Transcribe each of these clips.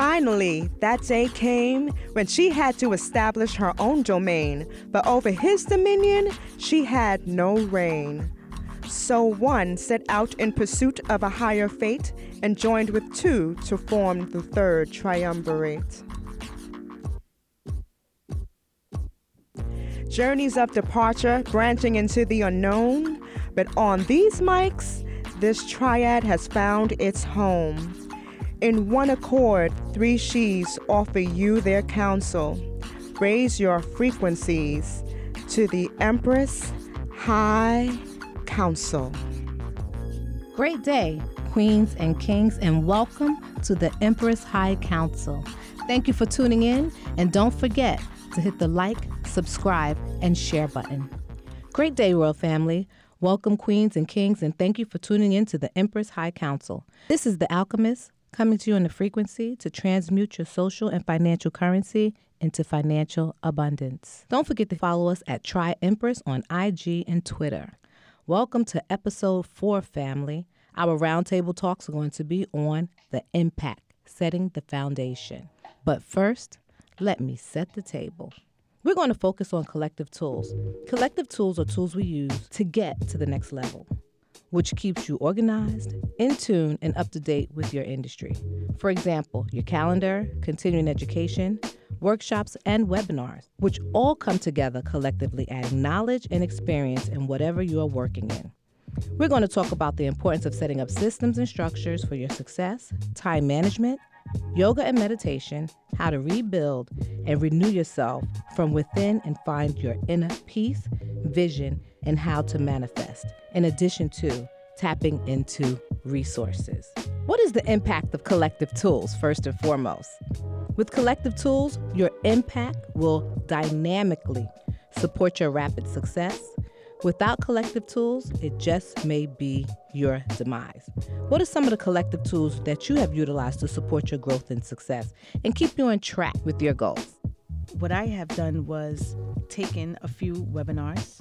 Finally, that day came when she had to establish her own domain, but over his dominion, she had no reign. So one set out in pursuit of a higher fate and joined with two to form the third triumvirate. Journeys of departure branching into the unknown, but on these mics, this triad has found its home. In one accord, three she's offer you their counsel. Raise your frequencies to the Empress High Council. Great day, queens and kings, and welcome to the Empress High Council. Thank you for tuning in, and don't forget to hit the like, subscribe, and share button. Great day, Royal Family. Welcome, queens and kings, and thank you for tuning in to the Empress High Council. This is the Alchemist coming to you on the frequency to transmute your social and financial currency into financial abundance. Don't forget to follow us at Tri Empress on IG and Twitter. Welcome to episode four, family. Our roundtable talks are going to be on the impact, setting the foundation. But first, let me set the table. We're going to focus on collective tools. Collective tools are tools we use to get to the next level, which keeps you organized, in tune, and up to date with your industry. For example, your calendar, continuing education, workshops, and webinars, which all come together collectively adding knowledge and experience in whatever you are working in. We're going to talk about the importance of setting up systems and structures for your success, time management, yoga and meditation, how to rebuild and renew yourself from within and find your inner peace, vision, and how to manifest, in addition to tapping into resources. What is the impact of collective tools, first and foremost? With collective tools, your impact will dynamically support your rapid success. Without collective tools, it just may be your demise. What are some of the collective tools that you have utilized to support your growth and success and keep you on track with your goals? What I have done was taken a few webinars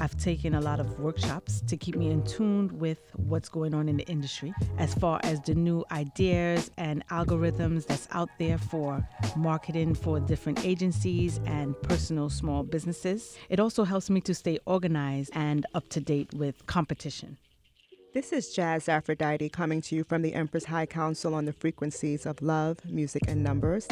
I've taken a lot of workshops to keep me in tune with what's going on in the industry as far as the new ideas and algorithms that's out there for marketing for different agencies and personal small businesses. It also helps me to stay organized and up to date with competition. This is Jazz Aphrodite coming to you from the Empress High Council on the frequencies of love, music, and numbers.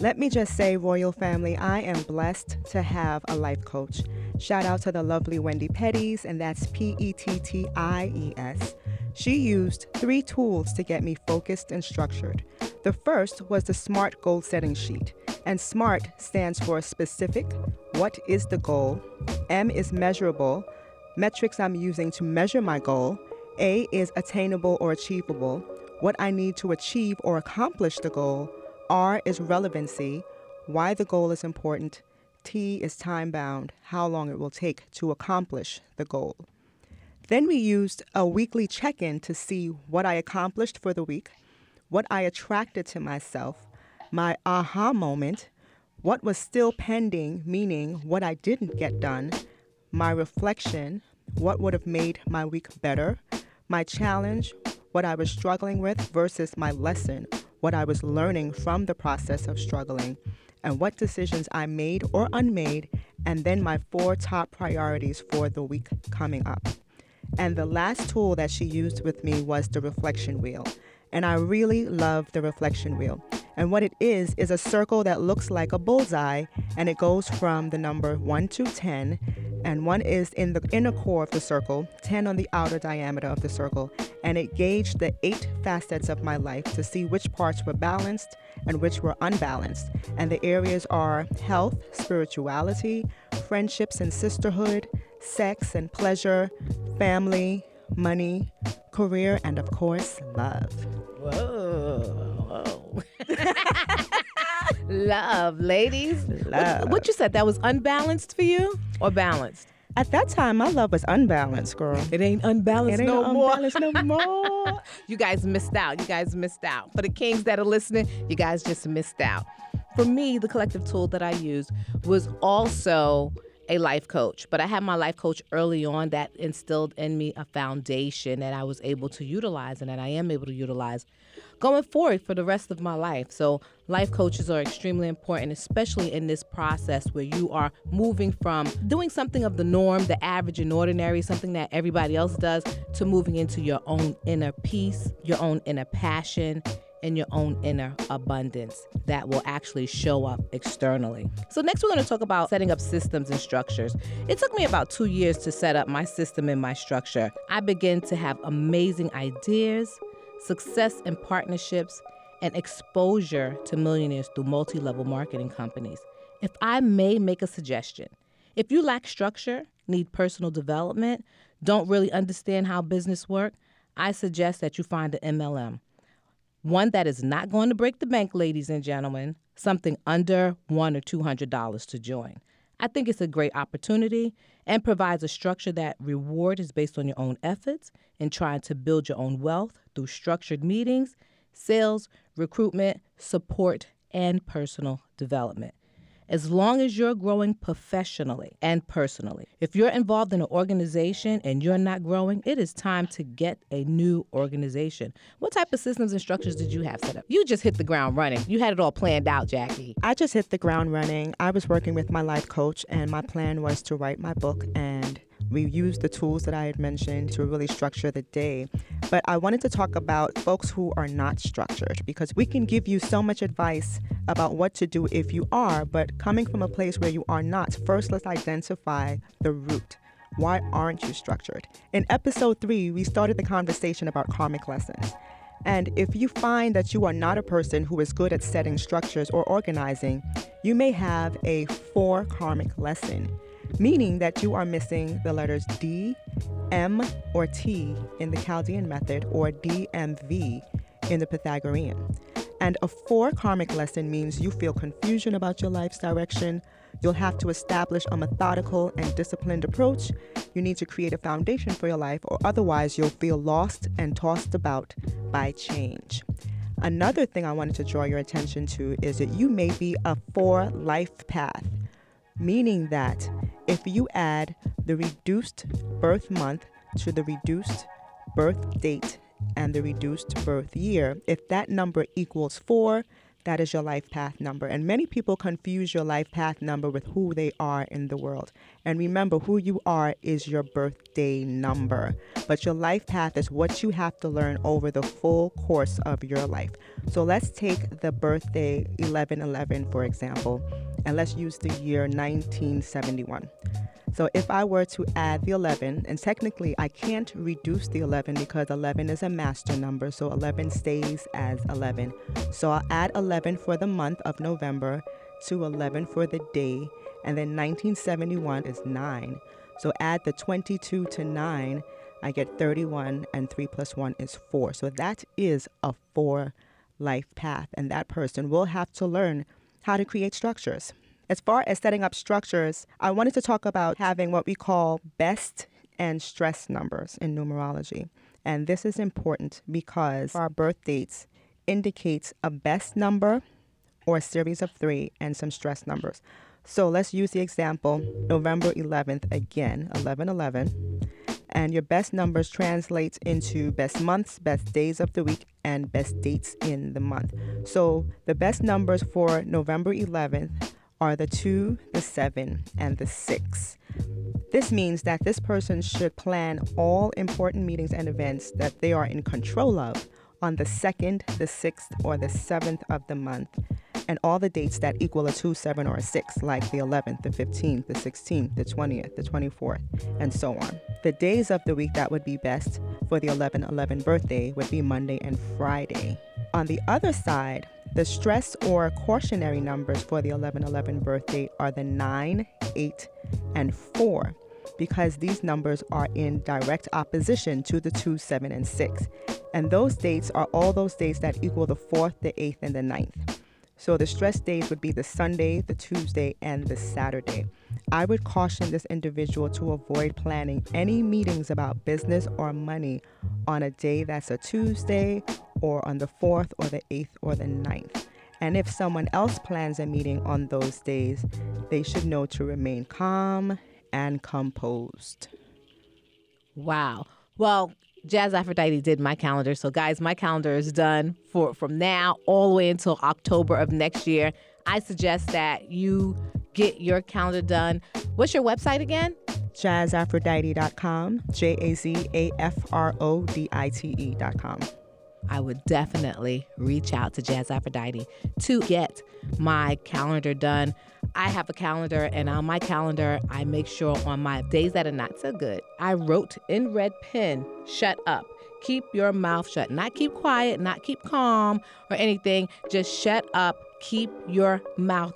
Let me just say, Royal Family, I am blessed to have a life coach. Shout out to the lovely Wendy Petties, and that's P E T T I E S. She used three tools to get me focused and structured. The first was the SMART goal setting sheet, and SMART stands for specific, what is the goal? M is measurable, metrics I'm using to measure my goal. A is attainable or achievable, what I need to achieve or accomplish the goal. R is relevancy, why the goal is important. T is time bound, how long it will take to accomplish the goal. Then we used a weekly check in to see what I accomplished for the week, what I attracted to myself, my aha moment, what was still pending, meaning what I didn't get done, my reflection, what would have made my week better, my challenge, what I was struggling with versus my lesson, what I was learning from the process of struggling, and what decisions I made or unmade, and then my four top priorities for the week coming up. And the last tool that she used with me was the reflection wheel. And I really love the reflection wheel. And what it is, is a circle that looks like a bullseye, and it goes from the number 1 to 10 and one is in the inner core of the circle, 10 on the outer diameter of the circle, and it gauged the eight facets of my life to see which parts were balanced and which were unbalanced. And the areas are health, spirituality, friendships and sisterhood, sex and pleasure, family, money, career, and of course, love. Whoa. Whoa. Love, ladies. Love. What, what you said, that was unbalanced for you or balanced? At that time, my love was unbalanced, girl. It ain't unbalanced It ain't no more. unbalanced no more. you guys missed out. You guys missed out. For the kings that are listening, you guys just missed out. For me, the collective tool that I used was also a life coach, but I had my life coach early on that instilled in me a foundation that I was able to utilize and that I am able to utilize going forward for the rest of my life. So, life coaches are extremely important, especially in this process where you are moving from doing something of the norm, the average and ordinary, something that everybody else does, to moving into your own inner peace, your own inner passion in your own inner abundance that will actually show up externally. So, next, we're going to talk about setting up systems and structures. It took me about two years to set up my system and my structure. I began to have amazing ideas, success in partnerships, and exposure to millionaires through multi level marketing companies. If I may make a suggestion, if you lack structure, need personal development, don't really understand how business work, I suggest that you find an MLM one that is not going to break the bank, ladies and gentlemen, something under one or two hundred dollars to join. I think it's a great opportunity and provides a structure that reward is based on your own efforts in trying to build your own wealth through structured meetings, sales, recruitment, support, and personal development as long as you're growing professionally and personally. If you're involved in an organization and you're not growing, it is time to get a new organization. What type of systems and structures did you have set up? You just hit the ground running. You had it all planned out, Jackie. I just hit the ground running. I was working with my life coach, and my plan was to write my book and we used the tools that I had mentioned to really structure the day. But I wanted to talk about folks who are not structured because we can give you so much advice about what to do if you are, but coming from a place where you are not, first let's identify the root. Why aren't you structured? In episode three, we started the conversation about karmic lessons. And if you find that you are not a person who is good at setting structures or organizing, you may have a four karmic lesson meaning that you are missing the letters D, M, or T in the Chaldean method or DMV in the Pythagorean. And a four karmic lesson means you feel confusion about your life's direction. You'll have to establish a methodical and disciplined approach. You need to create a foundation for your life, or otherwise, you'll feel lost and tossed about by change. Another thing I wanted to draw your attention to is that you may be a four life path meaning that if you add the reduced birth month to the reduced birth date and the reduced birth year, if that number equals four, that is your life path number. And many people confuse your life path number with who they are in the world. And remember, who you are is your birthday number. But your life path is what you have to learn over the full course of your life. So let's take the birthday 1111, for example, and let's use the year 1971. So if I were to add the 11, and technically I can't reduce the 11 because 11 is a master number, so 11 stays as 11. So I'll add 11 for the month of November to 11 for the day, and then 1971 is 9. So add the 22 to 9, I get 31, and 3 plus 1 is 4. So that is a 4 life path, and that person will have to learn how to create structures. As far as setting up structures, I wanted to talk about having what we call best and stress numbers in numerology. And this is important because our birth dates indicates a best number or a series of three and some stress numbers. So let's use the example November 11th again, 1111. And your best numbers translates into best months, best days of the week, and best dates in the month. So the best numbers for November 11th are the 2, the 7, and the 6. This means that this person should plan all important meetings and events that they are in control of on the 2nd, the 6th, or the 7th of the month, and all the dates that equal a 2, 7, or a 6, like the 11th, the 15th, the 16th, the 20th, the 24th, and so on. The days of the week that would be best for the 11 11 birthday would be Monday and Friday. On the other side, the stress or cautionary numbers for the 1111 birthday are the 9, 8, and 4 because these numbers are in direct opposition to the 2, 7, and 6. And those dates are all those dates that equal the 4th, the 8th, and the 9th. So the stress days would be the Sunday, the Tuesday, and the Saturday. I would caution this individual to avoid planning any meetings about business or money on a day that's a Tuesday or on the 4th or the 8th or the 9th. And if someone else plans a meeting on those days, they should know to remain calm and composed. Wow. Well, Jazz Aphrodite did my calendar. So guys, my calendar is done for from now all the way until October of next year. I suggest that you get your calendar done. What's your website again? jazzaphrodite.com, J A Z A F R O D I T E.com. I would definitely reach out to Jazz Aphrodite to get my calendar done. I have a calendar, and on my calendar, I make sure on my days that are not so good, I wrote in red pen, shut up. Keep your mouth shut. Not keep quiet, not keep calm or anything. Just shut up. Keep your mouth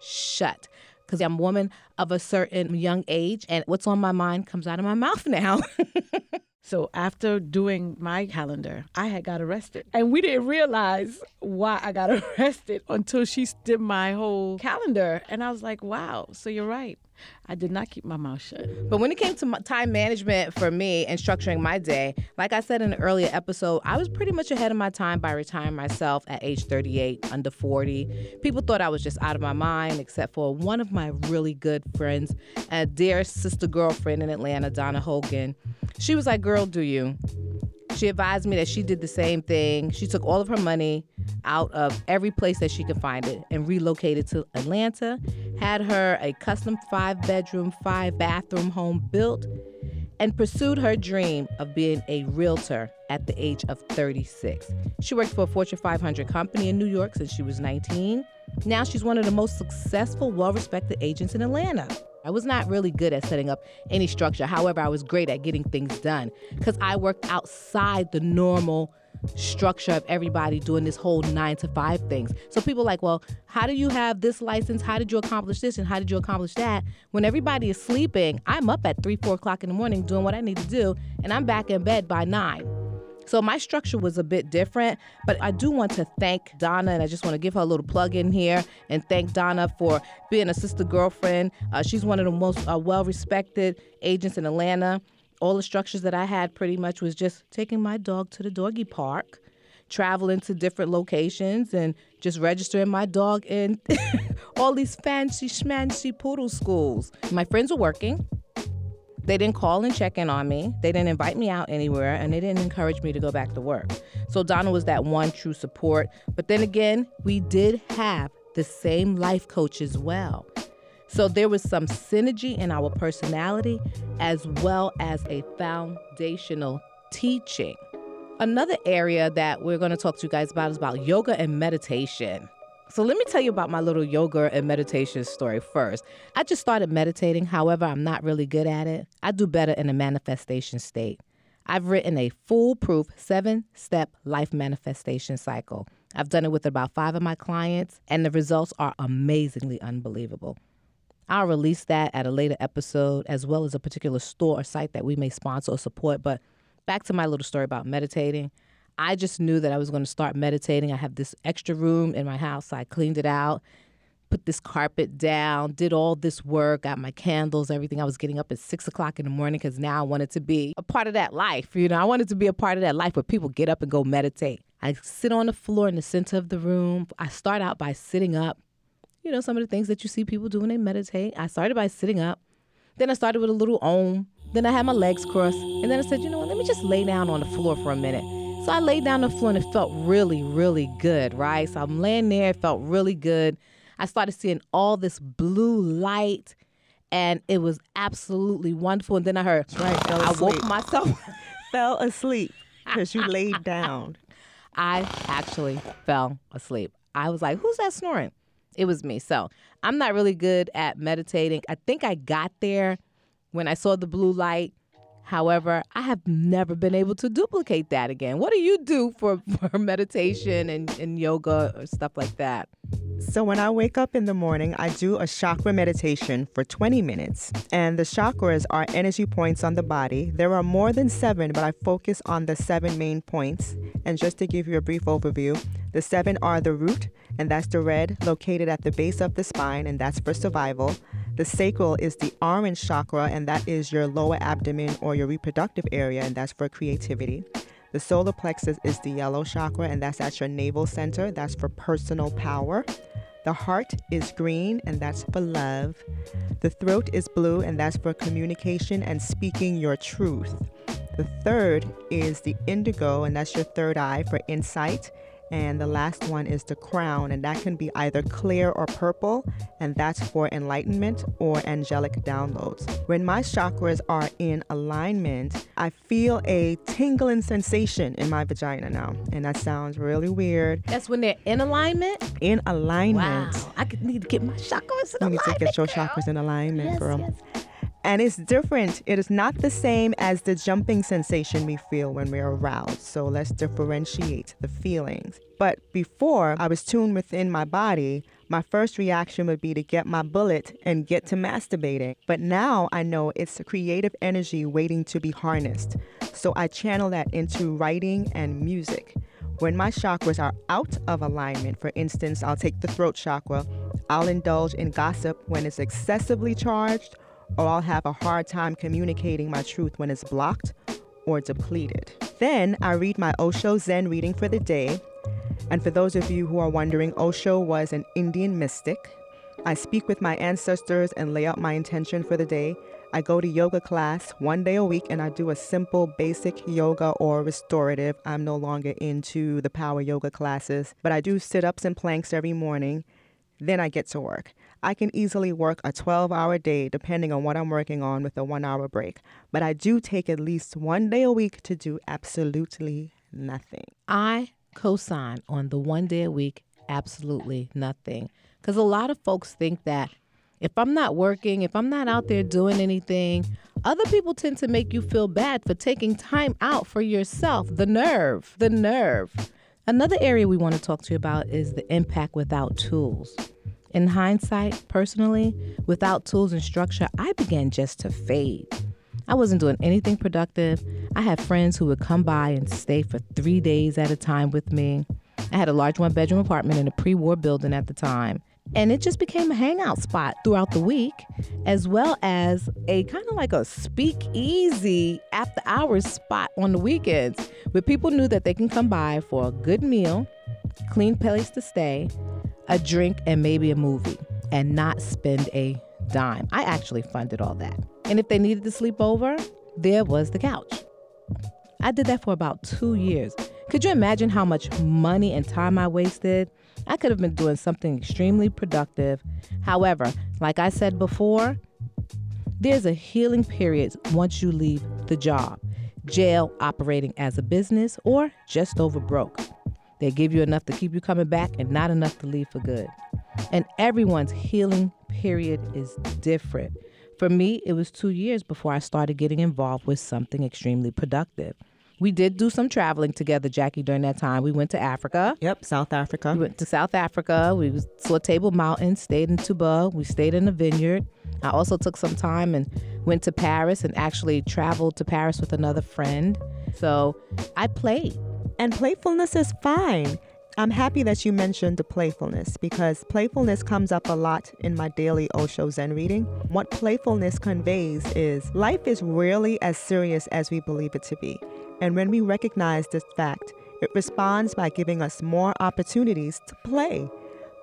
shut. Because I'm a woman of a certain young age, and what's on my mind comes out of my mouth now. So after doing my calendar, I had got arrested. And we didn't realize why I got arrested until she did my whole calendar. And I was like, wow, so you're right. I did not keep my mouth shut. But when it came to time management for me and structuring my day, like I said in an earlier episode, I was pretty much ahead of my time by retiring myself at age 38, under 40. People thought I was just out of my mind, except for one of my really good friends, a dear sister girlfriend in Atlanta, Donna Hogan. She was like, Girl, do you? She advised me that she did the same thing. She took all of her money out of every place that she could find it and relocated to Atlanta, had her a custom five bedroom, five bathroom home built, and pursued her dream of being a realtor at the age of 36. She worked for a Fortune 500 company in New York since she was 19. Now she's one of the most successful, well respected agents in Atlanta. I was not really good at setting up any structure. However, I was great at getting things done because I worked outside the normal structure of everybody doing this whole nine to five things. So people like, well, how do you have this license? How did you accomplish this? And how did you accomplish that? When everybody is sleeping, I'm up at three, four o'clock in the morning doing what I need to do, and I'm back in bed by nine. So my structure was a bit different, but I do want to thank Donna, and I just want to give her a little plug in here and thank Donna for being a sister girlfriend. Uh, she's one of the most uh, well respected agents in Atlanta. All the structures that I had pretty much was just taking my dog to the doggy park, traveling to different locations, and just registering my dog in all these fancy schmancy poodle schools. My friends were working. They didn't call and check in on me. They didn't invite me out anywhere, and they didn't encourage me to go back to work. So Donna was that one true support. But then again, we did have the same life coach as well. So there was some synergy in our personality as well as a foundational teaching. Another area that we're going to talk to you guys about is about yoga and meditation. So let me tell you about my little yoga and meditation story first. I just started meditating, however, I'm not really good at it. I do better in a manifestation state. I've written a foolproof seven step life manifestation cycle. I've done it with about five of my clients, and the results are amazingly unbelievable. I'll release that at a later episode, as well as a particular store or site that we may sponsor or support. But back to my little story about meditating. I just knew that I was going to start meditating. I have this extra room in my house. So I cleaned it out, put this carpet down, did all this work, got my candles, everything. I was getting up at six o'clock in the morning because now I wanted to be a part of that life. You know, I wanted to be a part of that life where people get up and go meditate. I sit on the floor in the center of the room. I start out by sitting up. You know, some of the things that you see people do when they meditate. I started by sitting up. Then I started with a little om. Then I had my legs crossed. And then I said, you know what, let me just lay down on the floor for a minute. So I laid down on the floor and it felt really, really good, right? So I'm laying there, it felt really good. I started seeing all this blue light and it was absolutely wonderful. And then I heard, right, fell I woke myself. Fell asleep because you laid down. I actually fell asleep. I was like, who's that snoring? It was me. So I'm not really good at meditating. I think I got there when I saw the blue light. However, I have never been able to duplicate that again. What do you do for, for meditation and, and yoga or stuff like that? So, when I wake up in the morning, I do a chakra meditation for 20 minutes. And the chakras are energy points on the body. There are more than seven, but I focus on the seven main points. And just to give you a brief overview, the seven are the root, and that's the red, located at the base of the spine, and that's for survival. The sacral is the orange chakra, and that is your lower abdomen or your reproductive area, and that's for creativity. The solar plexus is the yellow chakra, and that's at your navel center. That's for personal power. The heart is green, and that's for love. The throat is blue, and that's for communication and speaking your truth. The third is the indigo, and that's your third eye for insight. And the last one is the crown, and that can be either clear or purple, and that's for enlightenment or angelic downloads. When my chakras are in alignment, I feel a tingling sensation in my vagina now, and that sounds really weird. That's when they're in alignment. In alignment. Wow, I need to get my chakras in You need alignment. to get your girl. chakras in alignment, Yes, girl. yes. And it's different. It is not the same as the jumping sensation we feel when we're aroused. So let's differentiate the feelings. But before I was tuned within my body, my first reaction would be to get my bullet and get to masturbating. But now I know it's creative energy waiting to be harnessed. So I channel that into writing and music. When my chakras are out of alignment, for instance, I'll take the throat chakra, I'll indulge in gossip when it's excessively charged, or I'll have a hard time communicating my truth when it's blocked or depleted. Then I read my Osho Zen reading for the day. And for those of you who are wondering, Osho was an Indian mystic. I speak with my ancestors and lay out my intention for the day. I go to yoga class one day a week and I do a simple basic yoga or restorative. I'm no longer into the power yoga classes, but I do sit ups and planks every morning. Then I get to work. I can easily work a 12 hour day depending on what I'm working on with a one hour break, but I do take at least one day a week to do absolutely nothing. I co-sign on the one day a week, absolutely nothing. Because a lot of folks think that if I'm not working, if I'm not out there doing anything, other people tend to make you feel bad for taking time out for yourself. The nerve, the nerve. Another area we want to talk to you about is the impact without tools. In hindsight, personally, without tools and structure, I began just to fade. I wasn't doing anything productive. I had friends who would come by and stay for three days at a time with me. I had a large one bedroom apartment in a pre war building at the time. And it just became a hangout spot throughout the week, as well as a kind of like a speakeasy after hours spot on the weekends where people knew that they can come by for a good meal, clean place to stay, a drink, and maybe a movie and not spend a dime. I actually funded all that. And if they needed to sleep over, there was the couch. I did that for about two years. Could you imagine how much money and time I wasted? I could have been doing something extremely productive. However, like I said before, there's a healing period once you leave the job, jail, operating as a business, or just over broke. They give you enough to keep you coming back and not enough to leave for good. And everyone's healing period is different. For me, it was two years before I started getting involved with something extremely productive. We did do some traveling together, Jackie, during that time. We went to Africa. Yep, South Africa. We went to South Africa. We saw Table Mountain, stayed in Tuba. We stayed in a vineyard. I also took some time and went to Paris and actually traveled to Paris with another friend. So I played. And playfulness is fine. I'm happy that you mentioned the playfulness because playfulness comes up a lot in my daily Osho Zen reading. What playfulness conveys is life is rarely as serious as we believe it to be. And when we recognize this fact, it responds by giving us more opportunities to play.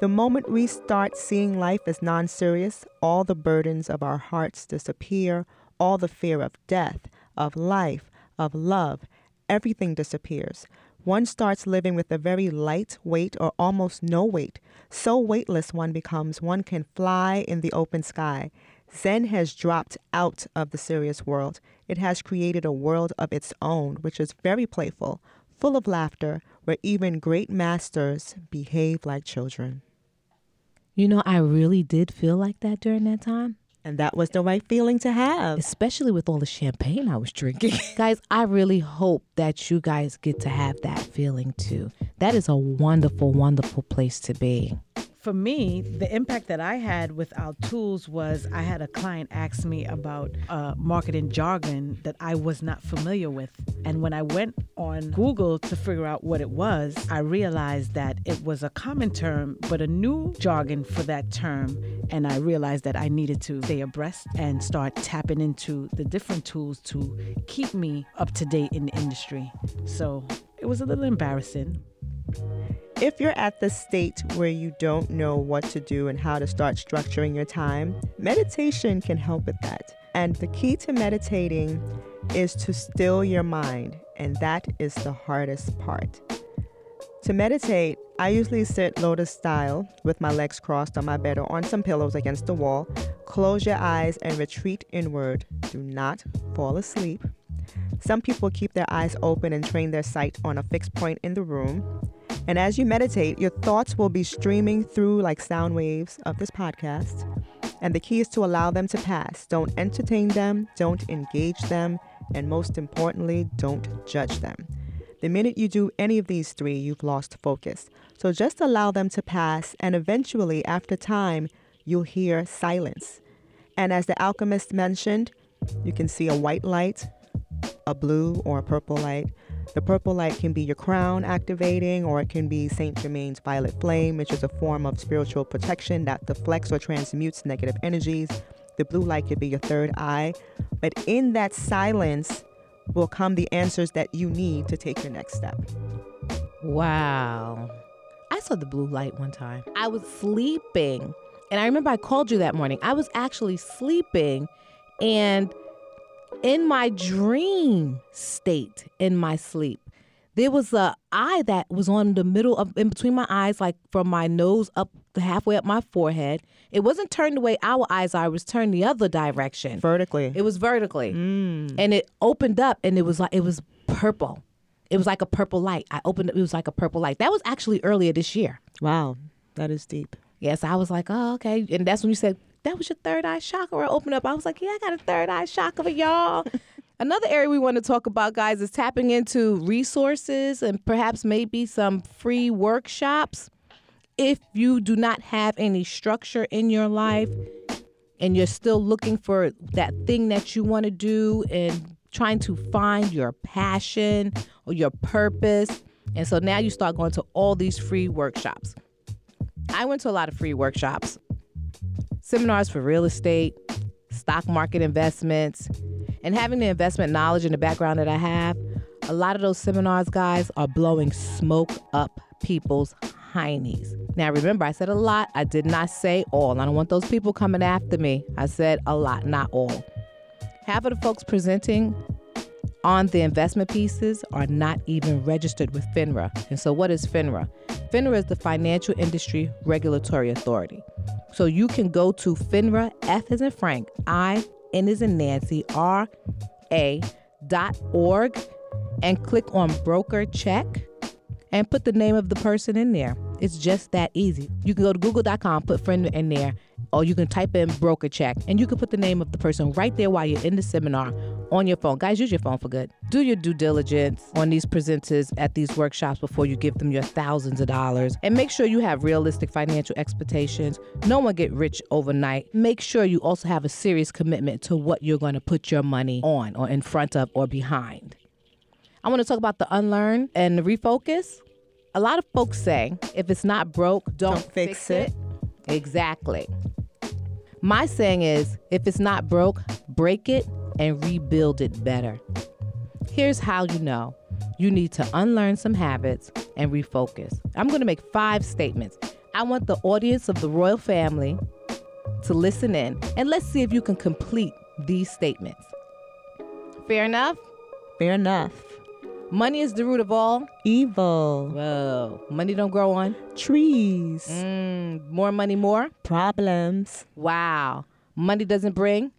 The moment we start seeing life as non serious, all the burdens of our hearts disappear, all the fear of death, of life, of love, everything disappears. One starts living with a very light weight or almost no weight. So weightless one becomes, one can fly in the open sky. Zen has dropped out of the serious world. It has created a world of its own, which is very playful, full of laughter, where even great masters behave like children. You know, I really did feel like that during that time, And that was the right feeling to have. especially with all the champagne I was drinking. guys, I really hope that you guys get to have that feeling too. That is a wonderful, wonderful place to be. For me, the impact that I had with our tools was I had a client ask me about uh, marketing jargon that I was not familiar with. And when I went on Google to figure out what it was, I realized that it was a common term, but a new jargon for that term. And I realized that I needed to stay abreast and start tapping into the different tools to keep me up to date in the industry. So it was a little embarrassing. If you're at the state where you don't know what to do and how to start structuring your time, meditation can help with that. And the key to meditating is to still your mind, and that is the hardest part. To meditate, I usually sit lotus style with my legs crossed on my bed or on some pillows against the wall. Close your eyes and retreat inward. Do not fall asleep. Some people keep their eyes open and train their sight on a fixed point in the room. And as you meditate, your thoughts will be streaming through like sound waves of this podcast. And the key is to allow them to pass. Don't entertain them, don't engage them, and most importantly, don't judge them. The minute you do any of these three, you've lost focus. So just allow them to pass, and eventually, after time, you'll hear silence. And as the alchemist mentioned, you can see a white light, a blue or a purple light. The purple light can be your crown activating, or it can be Saint Germain's violet flame, which is a form of spiritual protection that deflects or transmutes negative energies. The blue light could be your third eye. But in that silence will come the answers that you need to take your next step. Wow. I saw the blue light one time. I was sleeping, and I remember I called you that morning. I was actually sleeping, and in my dream state in my sleep there was a eye that was on the middle of in between my eyes like from my nose up halfway up my forehead. It wasn't turned the way our eyes are it was turned the other direction. Vertically. it was vertically. Mm. And it opened up and it was like it was purple. It was like a purple light. I opened it it was like a purple light. That was actually earlier this year. Wow, that is deep. Yes, I was like, oh, okay. And that's when you said, that was your third eye chakra open up. I was like, yeah, I got a third eye chakra, y'all. Another area we want to talk about, guys, is tapping into resources and perhaps maybe some free workshops. If you do not have any structure in your life and you're still looking for that thing that you want to do and trying to find your passion or your purpose. And so now you start going to all these free workshops. I went to a lot of free workshops, seminars for real estate, stock market investments, and having the investment knowledge and the background that I have. A lot of those seminars, guys, are blowing smoke up people's heinies. Now, remember, I said a lot. I did not say all. I don't want those people coming after me. I said a lot, not all. Half of the folks presenting on the investment pieces are not even registered with FINRA. And so, what is FINRA? FINRA is the Financial Industry Regulatory Authority. So, you can go to FINRA, F as in Frank, I, N as in Nancy, R, A, dot org, and click on broker check and put the name of the person in there. It's just that easy. You can go to google.com, put FINRA in there, or you can type in broker check and you can put the name of the person right there while you're in the seminar on your phone. Guys, use your phone for good. Do your due diligence on these presenters at these workshops before you give them your thousands of dollars. And make sure you have realistic financial expectations. No one get rich overnight. Make sure you also have a serious commitment to what you're going to put your money on or in front of or behind. I want to talk about the unlearn and the refocus. A lot of folks say if it's not broke, don't, Don't fix it. Exactly. My saying is if it's not broke, break it and rebuild it better. Here's how you know you need to unlearn some habits and refocus. I'm going to make five statements. I want the audience of the royal family to listen in and let's see if you can complete these statements. Fair enough? Fair enough. Money is the root of all. Evil. Whoa. Money don't grow on. Trees. Mm, more money, more. Problems. Wow. Money doesn't bring.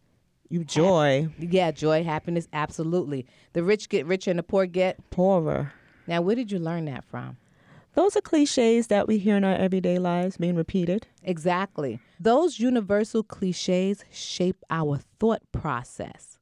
You joy. Yeah, joy, happiness, absolutely. The rich get richer and the poor get. Poorer. Now, where did you learn that from? Those are cliches that we hear in our everyday lives being repeated. Exactly. Those universal cliches shape our thought process.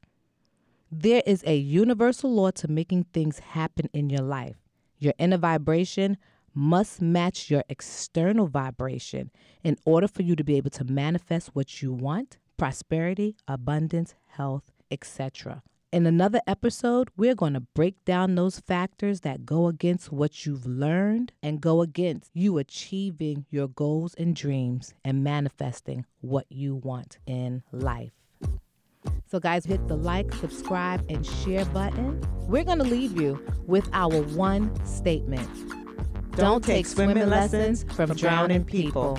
There is a universal law to making things happen in your life. Your inner vibration must match your external vibration in order for you to be able to manifest what you want prosperity, abundance, health, etc. In another episode, we're going to break down those factors that go against what you've learned and go against you achieving your goals and dreams and manifesting what you want in life. So, guys, hit the like, subscribe, and share button. We're going to leave you with our one statement Don't, take swimming lessons from drowning people.